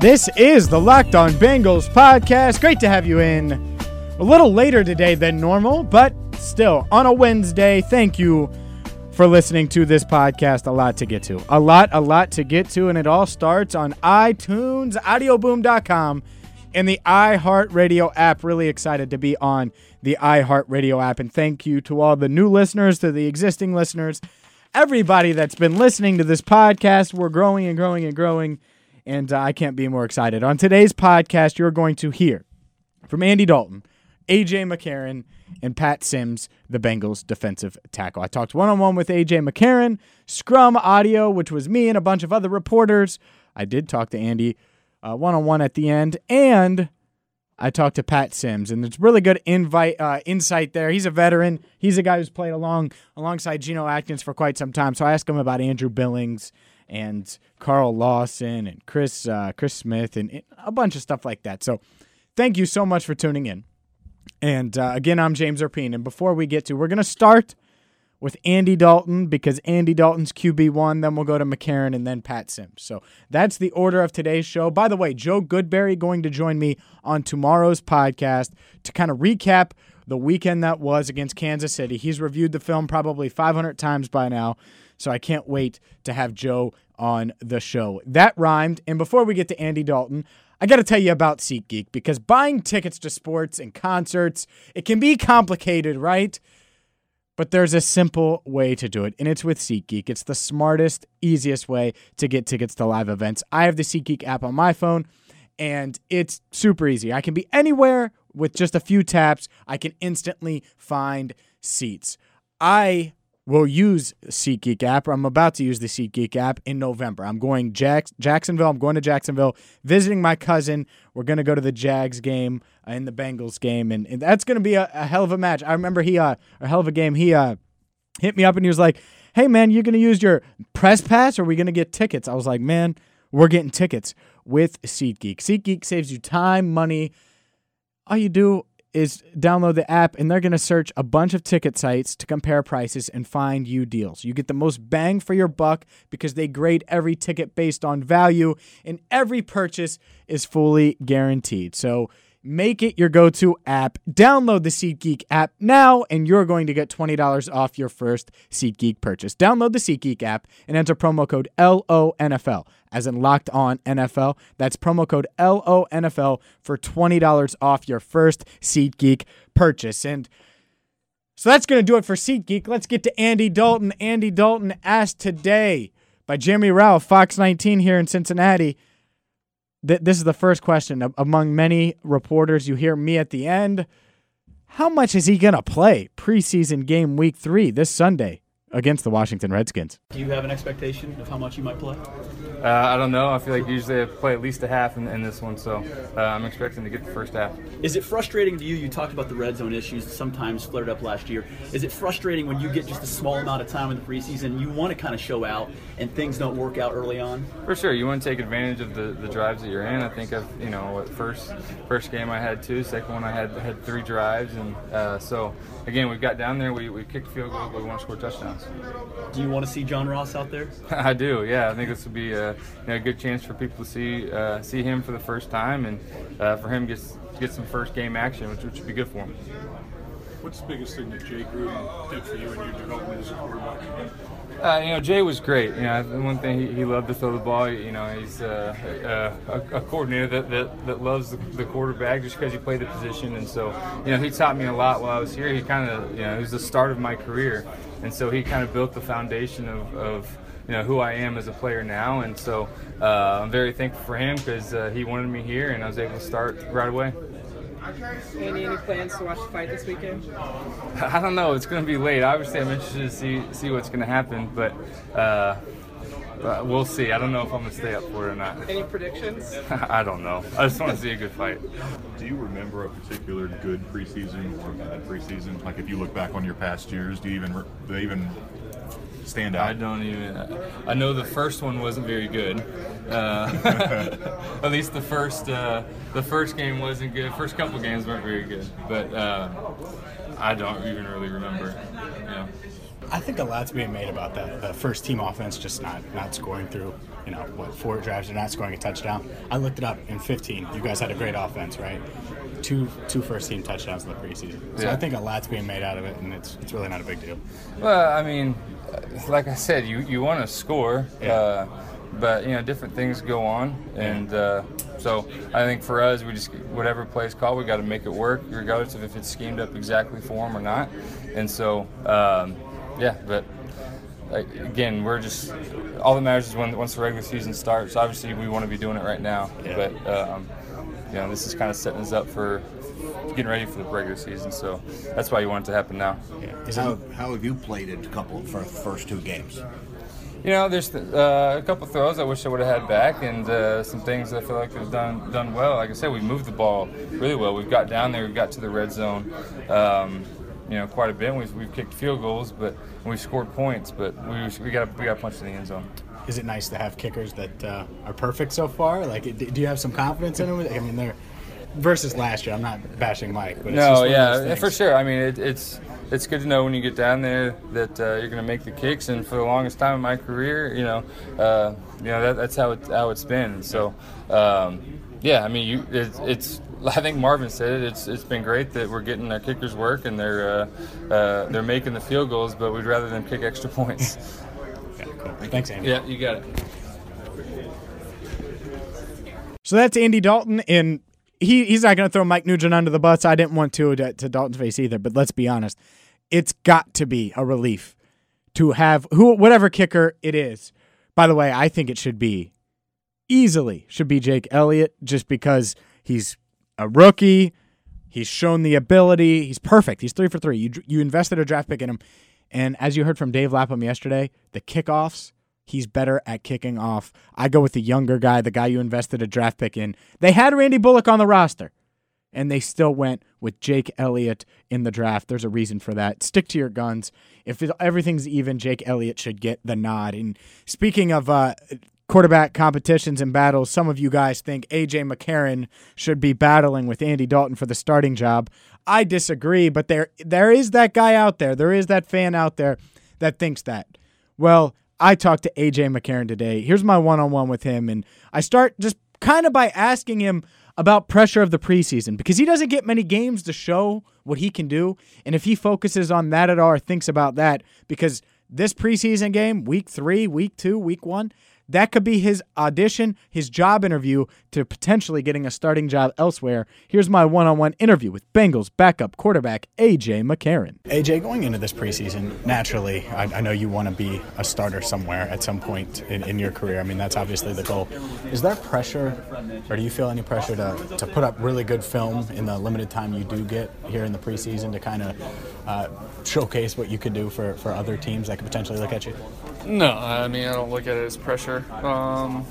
This is the Locked On Bengals podcast. Great to have you in. A little later today than normal, but still on a Wednesday. Thank you for listening to this podcast. A lot to get to. A lot, a lot to get to. And it all starts on iTunes, audioboom.com, and the iHeartRadio app. Really excited to be on the iHeartRadio app. And thank you to all the new listeners, to the existing listeners, everybody that's been listening to this podcast. We're growing and growing and growing. And uh, I can't be more excited. On today's podcast, you're going to hear from Andy Dalton, AJ McCarron, and Pat Sims, the Bengals defensive tackle. I talked one on one with AJ McCarron, Scrum Audio, which was me and a bunch of other reporters. I did talk to Andy one on one at the end, and I talked to Pat Sims, and it's really good invite uh, insight there. He's a veteran. He's a guy who's played along alongside Geno Atkins for quite some time. So I asked him about Andrew Billings and Carl Lawson and Chris uh, Chris Smith and a bunch of stuff like that. So thank you so much for tuning in. And uh, again, I'm James Rapien. And before we get to, we're going to start with Andy Dalton because Andy Dalton's QB1. Then we'll go to McCarron and then Pat Sims. So that's the order of today's show. By the way, Joe Goodberry going to join me on tomorrow's podcast to kind of recap the weekend that was against Kansas City. He's reviewed the film probably 500 times by now. So I can't wait to have Joe on the show. That rhymed. And before we get to Andy Dalton, I got to tell you about SeatGeek because buying tickets to sports and concerts, it can be complicated, right? But there's a simple way to do it, and it's with SeatGeek. It's the smartest, easiest way to get tickets to live events. I have the SeatGeek app on my phone, and it's super easy. I can be anywhere with just a few taps. I can instantly find seats. I will use SeatGeek app, I'm about to use the SeatGeek app in November. I'm going Jack- Jacksonville. I'm going to Jacksonville, visiting my cousin. We're going to go to the Jags game uh, and the Bengals game, and, and that's going to be a, a, hell of a match. I remember he, uh, a hell of a game. He uh, hit me up and he was like, "Hey man, you're going to use your press pass, or are we going to get tickets?" I was like, "Man, we're getting tickets with SeatGeek. SeatGeek saves you time, money." All you do is download the app and they're going to search a bunch of ticket sites to compare prices and find you deals. You get the most bang for your buck because they grade every ticket based on value and every purchase is fully guaranteed. So Make it your go to app. Download the SeatGeek app now, and you're going to get $20 off your first SeatGeek purchase. Download the SeatGeek app and enter promo code LONFL, as in locked on NFL. That's promo code LONFL for $20 off your first SeatGeek purchase. And so that's going to do it for SeatGeek. Let's get to Andy Dalton. Andy Dalton asked today by Jeremy Rauch, Fox 19 here in Cincinnati th- this is the first question among many reporters. You hear me at the end. How much is he going to play preseason game week three this Sunday? Against the Washington Redskins. Do you have an expectation of how much you might play? Uh, I don't know. I feel like usually I play at least a half in, in this one, so uh, I'm expecting to get the first half. Is it frustrating to you? You talked about the red zone issues sometimes flared up last year. Is it frustrating when you get just a small amount of time in the preseason? You want to kind of show out, and things don't work out early on. For sure, you want to take advantage of the, the drives that you're in. I think of you know what first first game I had two, second one I had had three drives, and uh, so again we got down there, we, we kicked field goal, we want to score touchdowns. Do you want to see John Ross out there? I do. Yeah, I think this would be a, you know, a good chance for people to see uh, see him for the first time, and uh, for him to get get some first game action, which, which would be good for him. What's the biggest thing that Jay Gruden did for you in your development as a quarterback? Uh, you know, Jay was great. You know, one thing he, he loved to throw the ball. You know, he's uh, a, a, coordinator that, that, that loves the, the quarterback just because he played the position. And so, you know, he taught me a lot while I was here. He kind of, you know, it was the start of my career and so he kind of built the foundation of, of you know who I am as a player now, and so uh, I'm very thankful for him because uh, he wanted me here, and I was able to start right away. Any any plans to watch the fight this weekend? I don't know. It's going to be late. Obviously, I'm interested to see see what's going to happen, but. Uh, uh, we'll see. I don't know if I'm gonna stay up for it or not. Any predictions? I don't know. I just want to see a good fight. Do you remember a particular good preseason or bad preseason? Like if you look back on your past years, do you even do they even stand out? I don't even. I know the first one wasn't very good. Uh, at least the first uh, the first game wasn't good. First couple games weren't very good, but uh, I don't even really remember. Yeah. I think a lot's being made about that. The first team offense just not not scoring through, you know, what four drives they're not scoring a touchdown. I looked it up in 15. You guys had a great offense, right? Two two first team touchdowns in the preseason. So Yeah. I think a lot's being made out of it, and it's it's really not a big deal. Well, I mean, like I said, you, you want to score, uh, but you know different things go on, and uh, so I think for us, we just whatever plays called, we got to make it work, regardless of if it's schemed up exactly for them or not. And so, um, yeah, but like, again, we're just all that matters is when once the regular season starts. Obviously, we want to be doing it right now, Yeah. but um, you know this is kind of setting us up for getting ready for the regular season. So that's why you want it to happen now. Is How, how have you played it a couple for first two games? You know, there's uh, a couple throws I wish I would have had back, and uh, some things I feel like they've done done well. Like I said, we moved the ball really well. We've got down there, we've got to the red zone, um, you know, quite a bit. We've, we've kicked field goals, but we've scored points, but we we got we got punched in the end zone. is it nice to have kickers that uh, are perfect so far? Like, do you have some confidence in them? I mean, they're versus last year. I'm not bashing Mike, but No, yeah, for sure. I mean, it, it's it's good to know when you get down there that uh, you're going to make the kicks. And for the longest time in my career, you know, uh, you know that, that's how it how it's been. So, um, yeah, I mean, you it, it's. I think Marvin said it. It's it's been great that we're getting our kickers work and they're uh, uh, they're making the field goals, but we'd rather them kick extra points. Yeah, cool. Thanks, Andy. yeah, you got it. So that's Andy Dalton, and he he's not going to throw Mike Nugent under the bus. I didn't want to, to to Dalton's face either. But let's be honest, it's got to be a relief to have who whatever kicker it is. By the way, I think it should be easily should be Jake Elliott just because he's a rookie. He's shown the ability. He's perfect. He's three for three. You you invested a draft pick in him, and as you heard from Dave Lapham yesterday, the kickoffs. He's better at kicking off. I go with the younger guy, the guy you invested a draft pick in. They had Randy Bullock on the roster, and they still went with Jake Elliott in the draft. There's a reason for that. Stick to your guns. If everything's even, Jake Elliott should get the nod. And speaking of uh, quarterback competitions and battles, some of you guys think AJ McCarron should be battling with Andy Dalton for the starting job. I disagree, but there there is that guy out there. There is that fan out there that thinks that. Well, I talked to AJ McCarron today. Here's my one on one with him. And I start just kind of by asking him about pressure of the preseason because he doesn't get many games to show what he can do. And if he focuses on that at all or thinks about that, because this preseason game, week three, week two, week one, that could be his audition, his job interview to potentially getting a starting job elsewhere. Here's my one on one interview with Bengals backup quarterback AJ McCarron. AJ, going into this preseason, naturally, I, I know you want to be a starter somewhere at some point in, in your career. I mean, that's obviously the goal. Is there pressure, or do you feel any pressure to, to put up really good film in the limited time you do get here in the preseason to kind of uh, showcase what you could do for, for other teams that could potentially look at you? No, I mean I don't look at it as pressure. Um,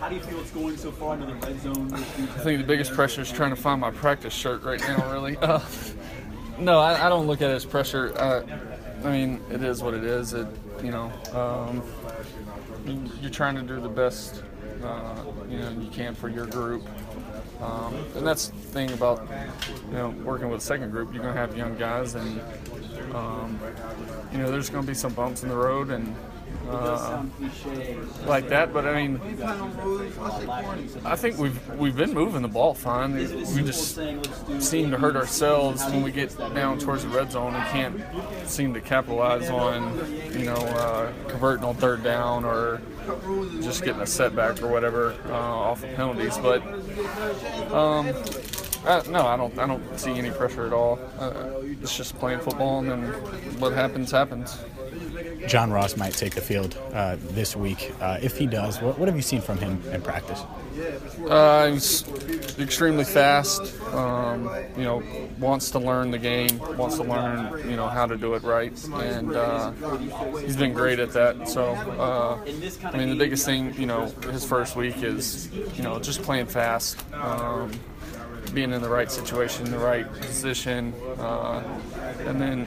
How do you feel it's going so far into the red zone? I think the biggest pressure is trying to find my practice shirt right now. Really, uh, no, I, I don't look at it as pressure. Uh, I mean, it is what it is. It, you know, um, you- you're trying to do the best uh, you know you can for your group. Um, and that's the thing about you know working with a second group. You're gonna have young guys, and um, you know there's gonna be some bumps in the road and uh, like that. But I mean, I think we've we've been moving the ball fine. We just seem to hurt ourselves when we get down towards the red zone. We can't seem to capitalize on you know uh, converting on third down or just getting a setback or whatever uh, off of penalties. But um, uh, no, I don't. I don't see any pressure at all. Uh, it's just playing football, and then what happens happens. John Ross might take the field uh, this week. Uh, if he does, what, what have you seen from him in practice? Uh, he's extremely fast. Um, you know, wants to learn the game, wants to learn, you know, how to do it right, and uh, he's been great at that. So, uh, I mean, the biggest thing, you know, his first week is, you know, just playing fast, um, being in the right situation, the right position, uh, and then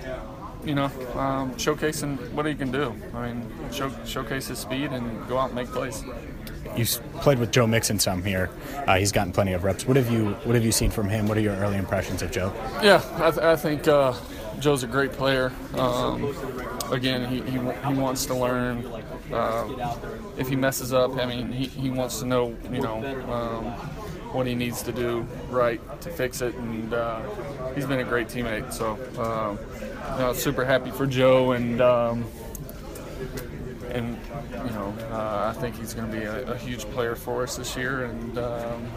you know, um, showcasing what he can do. I mean, show, showcase his speed and go out and make plays. You've played with Joe Mixon some here. Uh, he's gotten plenty of reps. What have you What have you seen from him? What are your early impressions of Joe? Yeah, I, th- I think uh, Joe's a great player. Um, again, he, he, he, wants to learn. Uh, if he messes up, I mean, he, he wants to know, you know, um, what he needs to do right to fix it, and uh, he's been a great teammate. So, um, you know, super happy for Joe, and um, and you know, uh, I think he's going to be a, a, huge player for us this year, and um,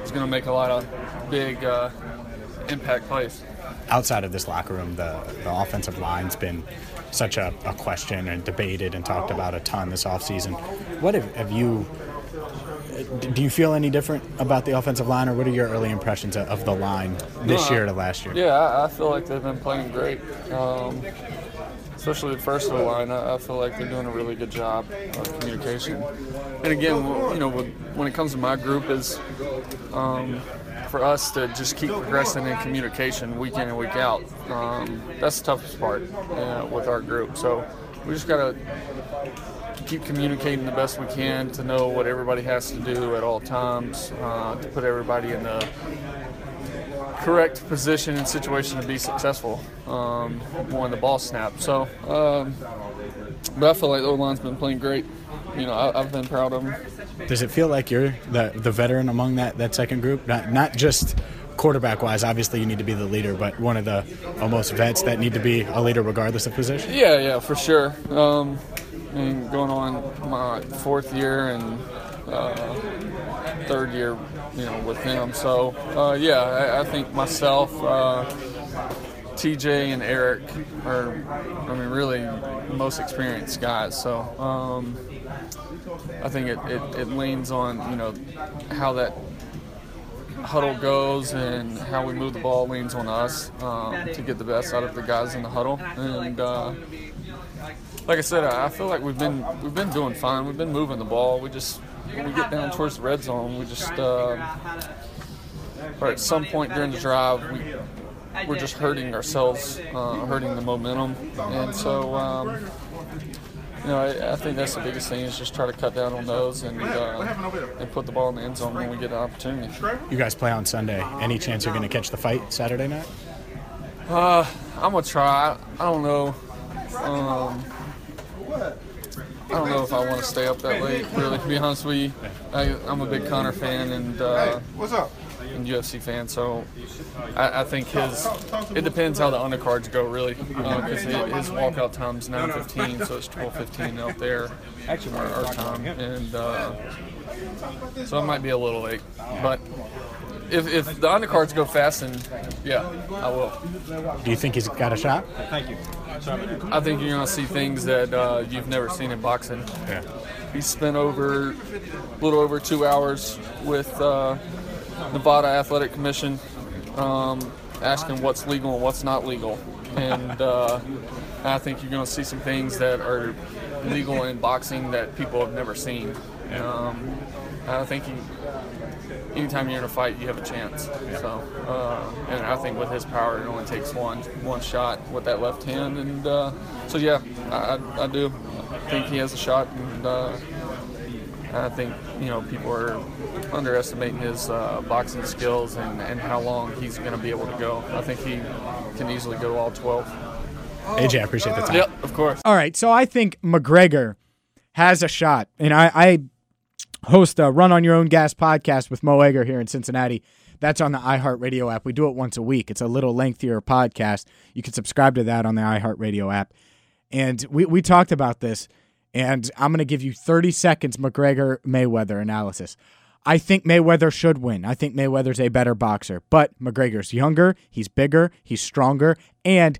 he's going to make a lot of big uh, impact plays. Outside of this locker room, the, the offensive line's been such a, a question and debated and talked about a ton this offseason. What have, have you do you feel any different about the offensive line, or what are your early impressions of the line this no, year to last year? Yeah, I feel like they've been playing great. Um, especially the first of the line, I, feel like they're doing a really good job of communication. And again, you know, when it comes to my group, is um, for us to just keep progressing in communication week in and week out. Um, that's the toughest part uh, with our group. So we just got to keep communicating the best we can to know what everybody has to do at all times uh, to put everybody in the correct position and situation to be successful um, when the ball snaps. So, um, but I feel like the O line's been playing great. You know, I, have been proud of them. Does it feel like you're the the veteran among that that second group? Not not just quarterback wise. Obviously, you need to be the leader, but one of the almost vets that need to be a leader regardless of position. Yeah, yeah, for sure. Um, Mean, going on my fourth year and uh, third year, you know, with him. So uh, yeah, I, I, think myself, uh, TJ, and Eric are, I mean, really the most experienced guys. So um, I think it, it, it leans on you know how that huddle goes and how we move the ball leans on us um, to get the best out of the guys in the huddle and uh, like I said, I feel like we've been we've been doing fine. We've been moving the ball. We just when we get down towards the red zone, we just uh, or at some point during the drive, we we're just hurting ourselves, uh, hurting the momentum, and so. Um, you know, I, I, think that's the biggest thing is just try to cut down on those and uh, and put the ball in the end zone when we get an opportunity. You guys play on Sunday. Any chance you're going to catch the fight Saturday night? Uh, I'm gonna try. I don't know. Um, I don't know if I want to stay up that late. Really, to be honest with you, I, am a big Conor fan and uh, what's up? And UFC fan, so I, I, think his. It depends how the undercards go, really, because uh, his walkout time's 9:15, so it's 12:15 out there, our, our time, and uh, so it might be a little late, but if, if the undercards go fast, then yeah, I will. Do you think he's got a shot? Thank you. I think you're going to see things that uh, you've never seen in boxing. Yeah. He spent over a little over two hours with uh, Nevada Athletic Commission um, asking what's legal and what's not legal. And uh, I think you're going to see some things that are legal in boxing that people have never seen. Um, I think he anytime you're in a fight, you have a chance. Yeah. So, uh, and I think with his power, it only takes one one shot with that left hand, and uh, so yeah, I, I, do think he has a shot, and uh, I think you know people are underestimating his uh, boxing skills and, and how long he's going to be able to go. I think he can easily go all 12. AJ, I appreciate the time. Yep, of course. All right, so I think McGregor has a shot, and I, I host a Run on Your Own Gas podcast with Mo Egger here in Cincinnati. That's on the iHeartRadio app. We do it once a week. It's a little lengthier podcast. You can subscribe to that on the iHeartRadio app. And we, we talked about this, and I'm going to give you 30 seconds McGregor Mayweather analysis. I think Mayweather should win. I think Mayweather's a better boxer, but McGregor's younger, he's bigger, he's stronger, and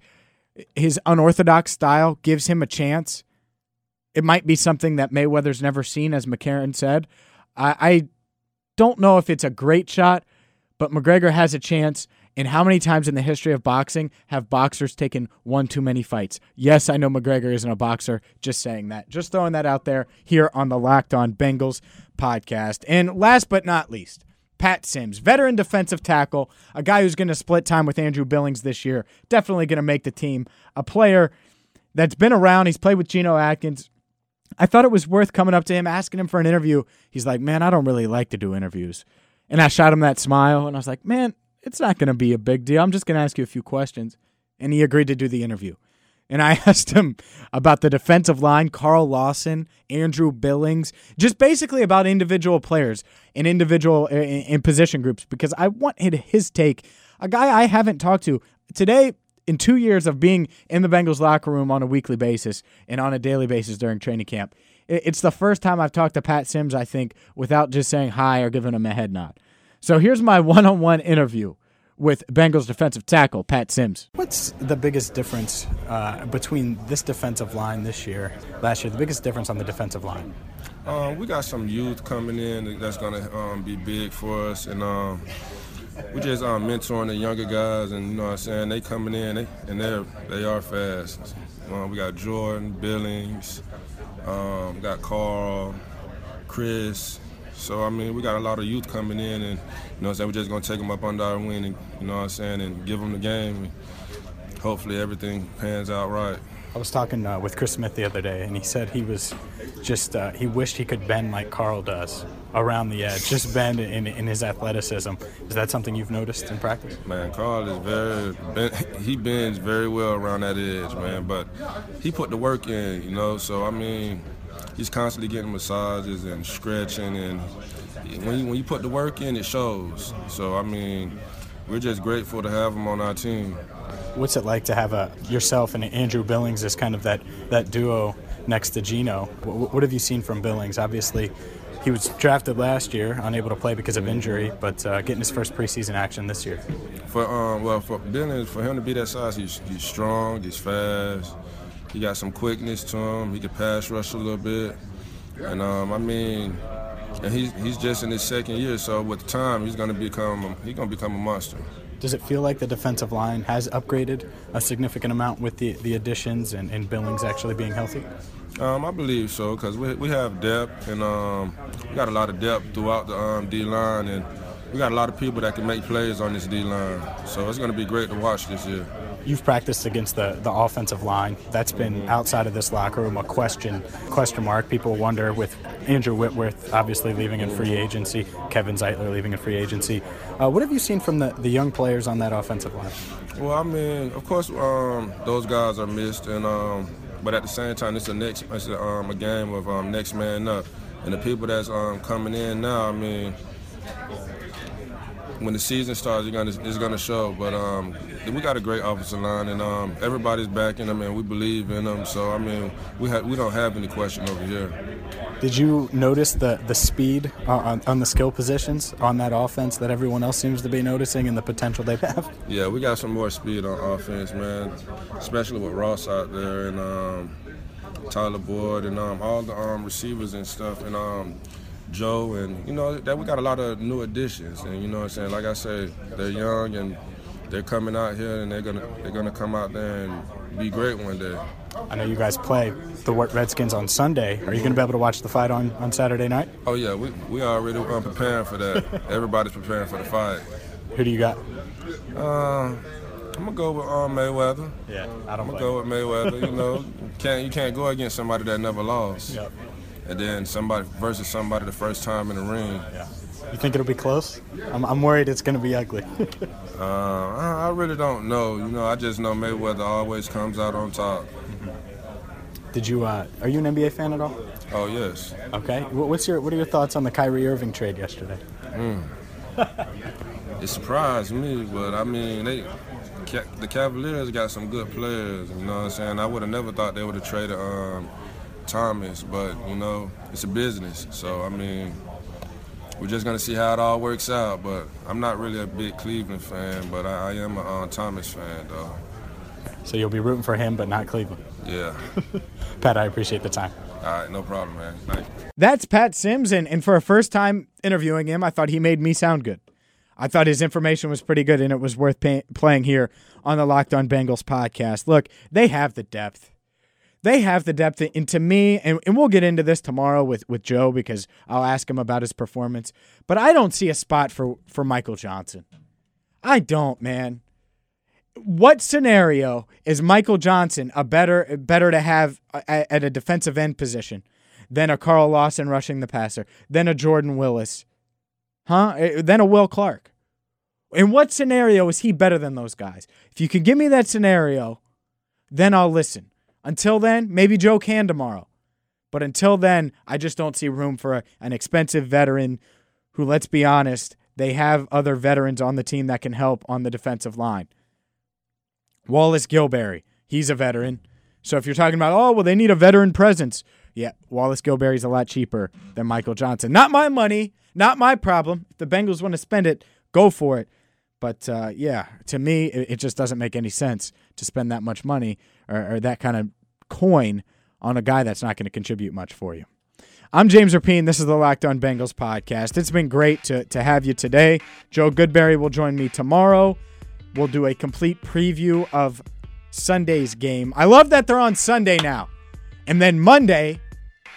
his unorthodox style gives him a chance. It might be something that Mayweather's never seen, as McCarron said. I, I don't know if it's a great shot, but McGregor has a chance. And how many times in the history of boxing have boxers taken one too many fights? Yes, I know McGregor isn't a boxer. Just saying that. Just throwing that out there here on the Locked On Bengals podcast. And last but not least, Pat Sims, veteran defensive tackle, a guy who's going to split time with Andrew Billings this year. Definitely going to make the team. A player that's been around. He's played with Geno Atkins. I thought it was worth coming up to him, asking him for an interview. He's like, Man, I don't really like to do interviews. And I shot him that smile, and I was like, Man, it's not going to be a big deal. I'm just going to ask you a few questions. And he agreed to do the interview. And I asked him about the defensive line, Carl Lawson, Andrew Billings, just basically about individual players and individual in position groups because I wanted his take. A guy I haven't talked to today in two years of being in the Bengals locker room on a weekly basis and on a daily basis during training camp. It's the first time I've talked to Pat Sims, I think, without just saying hi or giving him a head nod. So here's my one on one interview with Bengals defensive tackle Pat Sims. What's the biggest difference uh, between this defensive line this year, last year? The biggest difference on the defensive line? Uh, we got some youth coming in that's going to um, be big for us, and um, we just um, mentoring the younger guys, and you know what I'm saying they coming in, they, and they they are fast. Uh, we got Jordan Billings, um, got Carl, Chris, so I mean, we got a lot of youth coming in, and you know, what I'm saying we're just gonna take them up under our wing, and you know, what I'm saying, and give them the game. And hopefully, everything pans out right. I was talking uh, with Chris Smith the other day, and he said he was just uh, he wished he could bend like Carl does around the edge, just bend in, in his athleticism. Is that something you've noticed in practice? Man, Carl is very he bends very well around that edge, man. But he put the work in, you know. So I mean, he's constantly getting massages and stretching, and when you, when you put the work in, it shows. So I mean, we're just grateful to have him on our team. What's it like to have a yourself and Andrew Billings as kind of that that duo next to Geno? What, what have you seen from Billings? Obviously, he was drafted last year, unable to play because of injury, but uh, getting his first preseason action this year. For um, well, for Billings, for him to be that size, he's, he's strong, he's fast, he got some quickness to him. He can pass rush a little bit, and um, I mean, and he's he's just in his second year, so with time, he's gonna become a, he's gonna become a monster. Does it feel like the defensive line has upgraded a significant amount with the, the additions and, and Billings actually being healthy? Um, I believe so because we, we have depth and um, we got a lot of depth throughout the um, D line and we got a lot of people that can make plays on this D line. So it's going to be great to watch this year. You've practiced against the, the offensive line. That's been outside of this locker room a question question mark. People wonder with Andrew Whitworth obviously leaving in free agency, Kevin Zeitler leaving in free agency. Uh, what have you seen from the, the young players on that offensive line? Well, I mean, of course, um, those guys are missed, and um, but at the same time, it's a next it's a, um, a game of um, next man up, and the people that's um, coming in now. I mean, when the season starts, gonna, it's going to show. But um, we got a great offensive line, and um, everybody's backing them, and we believe in them. So I mean, we ha- we don't have any question over here. Did you notice the the speed on, on the skill positions on that offense that everyone else seems to be noticing, and the potential they have? Yeah, we got some more speed on offense, man. Especially with Ross out there and um, Tyler Boyd and um, all the um, receivers and stuff, and um, Joe, and you know that we got a lot of new additions, and you know what I'm saying. Like I said, they're young and they're coming out here, and they're gonna they're gonna come out there and be great one day. I know you guys play the Redskins on Sunday. Are you going to be able to watch the fight on, on Saturday night? Oh yeah, we we already um, preparing for that. Everybody's preparing for the fight. Who do you got? Uh, I'm gonna go with um, Mayweather. Yeah, I don't. I'm gonna go with Mayweather. You know, can't you can't go against somebody that never lost. Yep. And then somebody versus somebody the first time in the ring. Yeah. You think it'll be close? I'm, I'm worried it's going to be ugly. uh, I, I really don't know. You know, I just know Mayweather always comes out on top. Did you? Uh, are you an NBA fan at all? Oh yes. Okay. What's your What are your thoughts on the Kyrie Irving trade yesterday? Mm. it surprised me, but I mean, they the Cavaliers got some good players. You know what I'm saying? I would have never thought they would have traded um, Thomas, but you know, it's a business. So I mean, we're just gonna see how it all works out. But I'm not really a big Cleveland fan, but I, I am a uh, Thomas fan, though. So you'll be rooting for him, but not Cleveland. Yeah. Pat, I appreciate the time. All right, no problem, man. Thank you. That's Pat Sims, and, and for a first time interviewing him, I thought he made me sound good. I thought his information was pretty good, and it was worth pay- playing here on the Locked On Bengals podcast. Look, they have the depth. They have the depth, and to me, and, and we'll get into this tomorrow with, with Joe because I'll ask him about his performance. But I don't see a spot for for Michael Johnson. I don't, man. What scenario is Michael Johnson a better better to have at, at a defensive end position than a Carl Lawson rushing the passer, than a Jordan Willis, huh? Eh, Than a Will Clarke. In what scenario is he better than those guys? If you can give me that scenario, then I'll listen. Until then, maybe Joe can tomorrow. But until then, I just don't see room for a, an expensive veteran who, let's be honest, they have other veterans on the team that can help on the defensive line. Wallace Gilberry, he's a veteran. So if you're talking about, oh, well, they need a veteran presence, yeah, Wallace Gilberry's a lot cheaper than Michael Johnson. Not my money, not my problem. If the Bengals want to spend it, go for it. But uh, yeah, to me, it, it just doesn't make any sense to spend that much money or, or that kind of coin on a guy that's not going to contribute much for you. I'm James Rapien. This is the Locked On Bengals podcast. It's been great to, to have you today. Joe Goodberry will join me tomorrow. We'll do a complete preview of Sunday's game. I love that they're on Sunday now. And then Monday,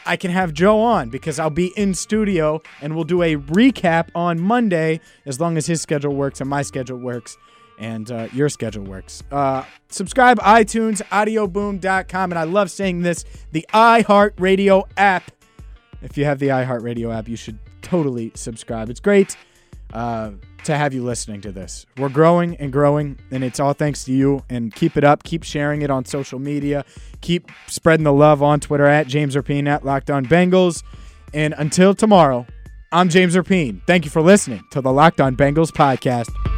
I can have Joe on because I'll be in studio and we'll do a recap on Monday as long as his schedule works and my schedule works and uh, your schedule works. Uh, subscribe iTunes, audioboom.com, and I love saying this the iHeartRadio app. If you have the iHeartRadio app, you should totally subscribe. It's great uh, to have you listening to this. We're growing and growing, and it's all thanks to you. And keep it up. Keep sharing it on social media. Keep spreading the love on Twitter at James Rapien at Locked On Bengals. And until tomorrow, I'm James Rapien. Thank you for listening to the Locked On Bengals podcast.